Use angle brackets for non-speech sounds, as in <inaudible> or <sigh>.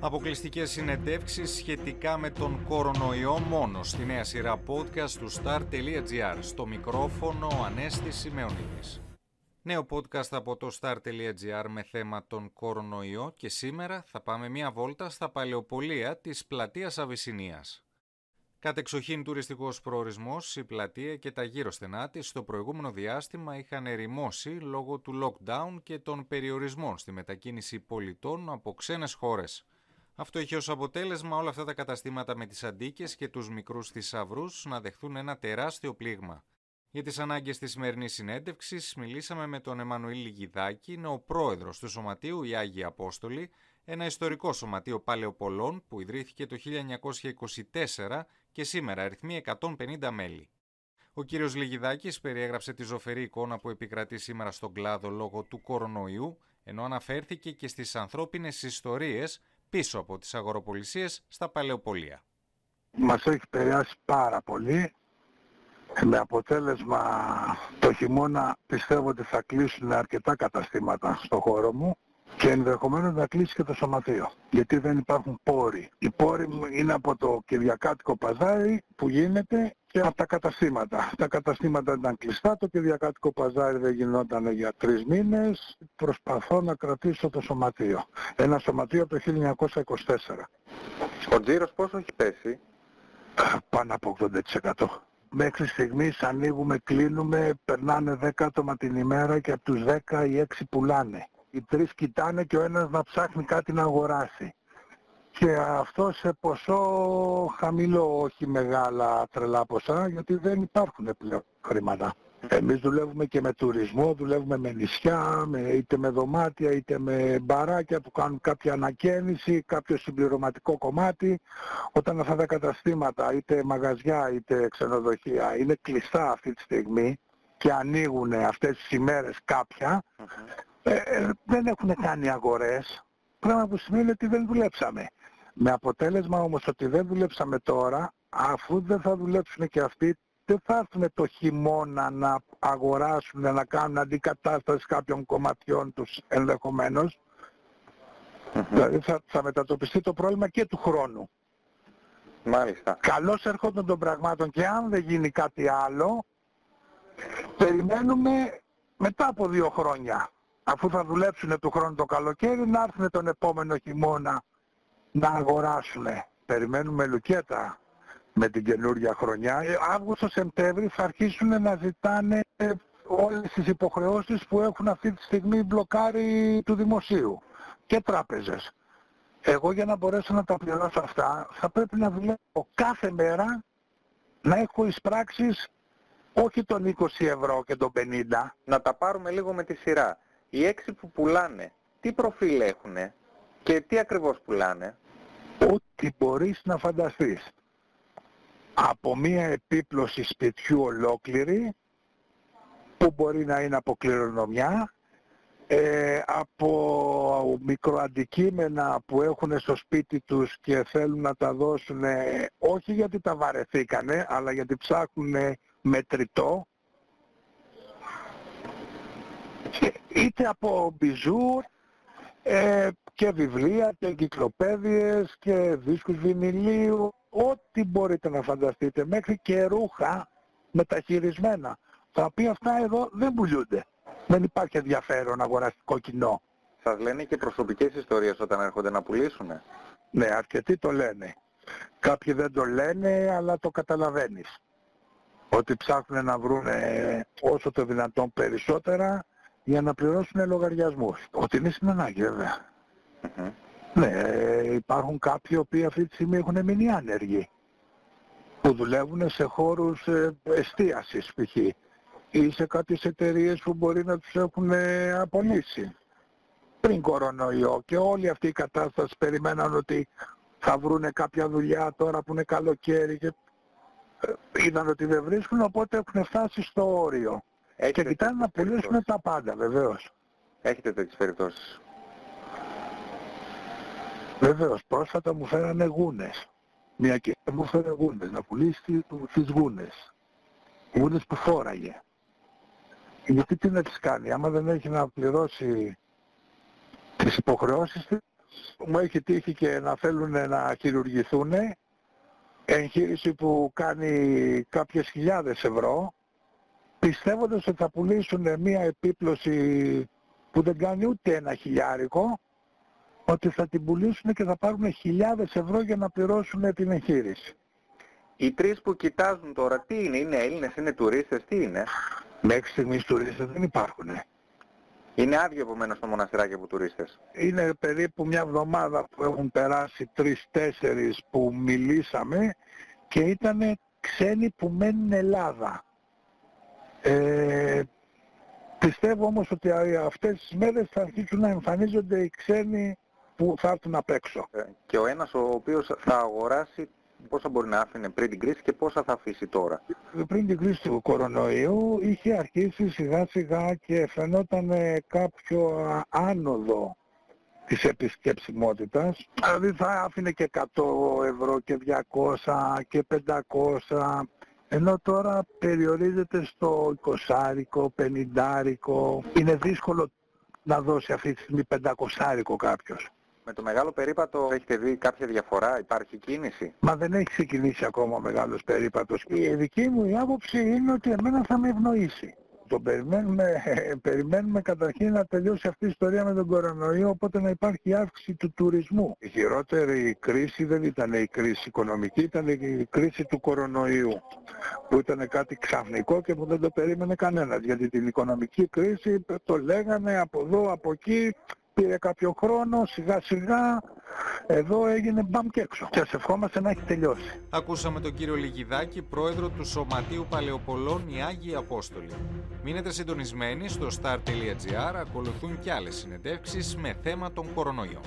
Αποκλειστικές συνεντεύξεις σχετικά με τον κορονοϊό μόνο στη νέα σειρά podcast του star.gr. Στο μικρόφωνο ο Ανέστης Σημεωνίδης. Νέο podcast από το star.gr με θέμα τον κορονοϊό και σήμερα θα πάμε μια βόλτα στα παλαιοπολία της πλατείας Αβυσσινίας. Κατεξοχήν τουριστικός προορισμός, η πλατεία και τα γύρω στενά της στο προηγούμενο διάστημα είχαν ερημώσει λόγω του lockdown και των περιορισμών στη μετακίνηση πολιτών από ξένες χώρες. Αυτό είχε ως αποτέλεσμα όλα αυτά τα καταστήματα με τις αντίκες και τους μικρούς θησαυρούς να δεχθούν ένα τεράστιο πλήγμα. Για τις ανάγκες της σημερινής συνέντευξης μιλήσαμε με τον Εμμανουήλ Λιγιδάκη, είναι ο πρόεδρος του Σωματείου οι Άγιοι Απόστολοι, ένα ιστορικό σωματείο παλαιοπολών που ιδρύθηκε το 1924 και σήμερα αριθμεί 150 μέλη. Ο κύριος Λιγιδάκης περιέγραψε τη ζωφερή εικόνα που επικρατεί σήμερα στον κλάδο λόγω του κορονοϊού, ενώ αναφέρθηκε και στις ανθρώπινες ιστορίες πίσω από τις αγοροπολισίες στα παλαιοπολία. Μας έχει επηρεάσει πάρα πολύ. Με αποτέλεσμα το χειμώνα πιστεύω ότι θα κλείσουν αρκετά καταστήματα στο χώρο μου και ενδεχομένως να κλείσει και το σωματείο. Γιατί δεν υπάρχουν πόροι. Οι πόροι μου είναι από το Κυριακάτικο Παζάρι που γίνεται και από τα καταστήματα. Τα καταστήματα ήταν κλειστά, το Κυριακάτικο Παζάρι δεν γινόταν για τρεις μήνες. Προσπαθώ να κρατήσω το σωματείο. Ένα σωματείο το 1924. Ο τζίρος πόσο έχει πέσει; Πάνω από 80%. Μέχρι στιγμής ανοίγουμε, κλείνουμε, περνάνε 10 άτομα την ημέρα και από τους 10 οι 6 πουλάνε οι τρεις κοιτάνε και ο ένας να ψάχνει κάτι να αγοράσει. Και αυτό σε ποσό χαμηλό, όχι μεγάλα τρελά ποσά, γιατί δεν υπάρχουν πλέον χρήματα. Εμείς δουλεύουμε και με τουρισμό, δουλεύουμε με νησιά, με, είτε με δωμάτια, είτε με μπαράκια που κάνουν κάποια ανακαίνιση, κάποιο συμπληρωματικό κομμάτι. Όταν αυτά τα καταστήματα, είτε μαγαζιά είτε ξενοδοχεία, είναι κλειστά αυτή τη στιγμή και ανοίγουν αυτές τις ημέρες κάποια, ε, ε, δεν έχουν κάνει αγορές, πράγμα που σημαίνει ότι δεν δουλέψαμε. Με αποτέλεσμα όμως ότι δεν δουλέψαμε τώρα, αφού δεν θα δουλέψουν και αυτοί, δεν θα έρθουν το χειμώνα να αγοράσουν, να κάνουν αντικατάσταση κάποιων κομματιών τους ενδεχομένως. Δηλαδή θα, θα μετατοπιστεί το πρόβλημα και του χρόνου. Μάλιστα. Καλώς ερχόντων των πραγμάτων και αν δεν γίνει κάτι άλλο, περιμένουμε μετά από δύο χρόνια αφού θα δουλέψουν του χρόνου το καλοκαίρι, να έρθουν τον επόμενο χειμώνα να αγοράσουν. Περιμένουμε λουκέτα με την καινούργια χρονιά. Ε, Αύγουστο-Σεπτέμβρη θα αρχίσουν να ζητάνε όλες τις υποχρεώσεις που έχουν αυτή τη στιγμή μπλοκάρει του δημοσίου και τράπεζες. Εγώ για να μπορέσω να τα πληρώσω αυτά θα πρέπει να δουλεύω κάθε μέρα να έχω εισπράξεις όχι των 20 ευρώ και των 50. Να τα πάρουμε λίγο με τη σειρά οι έξι που πουλάνε, τι προφίλ έχουνε και τι ακριβώς πουλάνε; Ό,τι μπορείς να φανταστείς. Από μία επίπλωση σπιτιού ολόκληρη, που μπορεί να είναι από κληρονομιά, ε, από μικροαντικείμενα που έχουν στο σπίτι τους και θέλουν να τα δώσουν όχι γιατί τα βαρεθήκανε αλλά γιατί ψάχνουν μετρητό είτε από μπιζού ε, και βιβλία και εγκυκλοπαίδειες και δίσκους βινιλίου, ό,τι μπορείτε να φανταστείτε, μέχρι και ρούχα μεταχειρισμένα, τα οποία αυτά εδώ δεν πουλούνται. Δεν υπάρχει ενδιαφέρον αγοραστικό κοινό. Σας λένε και προσωπικές ιστορίες όταν έρχονται να πουλήσουν. Ναι, αρκετοί το λένε. Κάποιοι δεν το λένε, αλλά το καταλαβαίνεις. Ότι ψάχνουν να βρουν όσο το δυνατόν περισσότερα για να πληρώσουν λογαριασμούς. Ότι είναι στην ανάγκη Ναι, υπάρχουν κάποιοι οποίοι αυτή τη στιγμή έχουν μείνει άνεργοι που δουλεύουν σε χώρους ε, εστίασης π.χ. ή σε κάποιες εταιρείες που μπορεί να τους έχουν ε, απολύσει πριν κορονοϊό και όλη αυτή η κατάσταση περιμέναν ότι θα βρούνε κάποια δουλειά τώρα που είναι καλοκαίρι και ε, είδαν ότι δεν βρίσκουν οπότε έχουν φτάσει στο όριο. Έχετε και κοιτάνε να πουλήσουν τα πάντα βεβαίως. Έχετε τέτοιες περιπτώσεις. Βεβαίως, πρόσφατα μου φέρανε γούνες. Μια και μου φέρανε γούνες, να πουλήσει τις γούνες. Γούνες που φόραγε. Γιατί τι να τις κάνει, άμα δεν έχει να πληρώσει τις υποχρεώσεις της, Μου έχει τύχει και να θέλουν να χειρουργηθούν. Εγχείρηση που κάνει κάποιες χιλιάδες ευρώ πιστεύοντας ότι θα πουλήσουν μια επίπλωση που δεν κάνει ούτε ένα χιλιάρικο ότι θα την πουλήσουν και θα πάρουν χιλιάδες ευρώ για να πληρώσουν την εγχείρηση. Οι τρεις που κοιτάζουν τώρα τι είναι, είναι Έλληνες, είναι τουρίστες, τι είναι; Μέχρι στιγμής τουρίστες δεν υπάρχουν. Είναι άδειο επομένως το μοναστηράκι από τουρίστες. Είναι περίπου μια εβδομάδα που έχουν περάσει τρεις-τέσσερις που μιλήσαμε και ήταν ξένοι που μένουν Ελλάδα. Ε, πιστεύω όμως ότι αυτές τις μέρες θα αρχίσουν να εμφανίζονται οι ξένοι που θα έρθουν απ' έξω. Ε, και ο ένας ο οποίος θα αγοράσει πόσα μπορεί να άφηνε πριν την κρίση και πόσα θα αφήσει τώρα; Πριν την κρίση του κορονοϊού είχε αρχίσει σιγά σιγά και φαινόταν κάποιο άνοδο της επισκεψιμότητας. Δηλαδή θα άφηνε και 100 ευρώ και 200 και 500 ενώ τώρα περιορίζεται στο 20, 50. Είναι δύσκολο να δώσει αυτή τη στιγμή 500 κάποιος. Με το μεγάλο περίπατο έχετε δει κάποια διαφορά, υπάρχει κίνηση; Μα δεν έχει ξεκινήσει ακόμα ο μεγάλος περίπατος. Η δική μου η άποψη είναι ότι εμένα θα με ευνοήσει. Το περιμένουμε, <laughs> περιμένουμε καταρχήν να τελειώσει αυτή η ιστορία με τον κορονοϊό, οπότε να υπάρχει αύξηση του τουρισμού. Η χειρότερη κρίση δεν ήταν η κρίση οικονομική, ήταν η κρίση του κορονοϊού, που ήταν κάτι ξαφνικό και που δεν το περίμενε κανένας, γιατί την οικονομική κρίση το λέγανε από εδώ, από εκεί, πήρε κάποιο χρόνο, σιγά σιγά εδώ έγινε μπαμ και έξω. Και σε ευχόμαστε να έχει τελειώσει. Ακούσαμε τον κύριο Λιγιδάκη, πρόεδρο του Σωματείου Παλαιοπολών οι Άγιοι Απόστολοι. Μείνετε συντονισμένοι στο star.gr, ακολουθούν και άλλες συνεντεύξεις με θέμα τον κορονοϊό.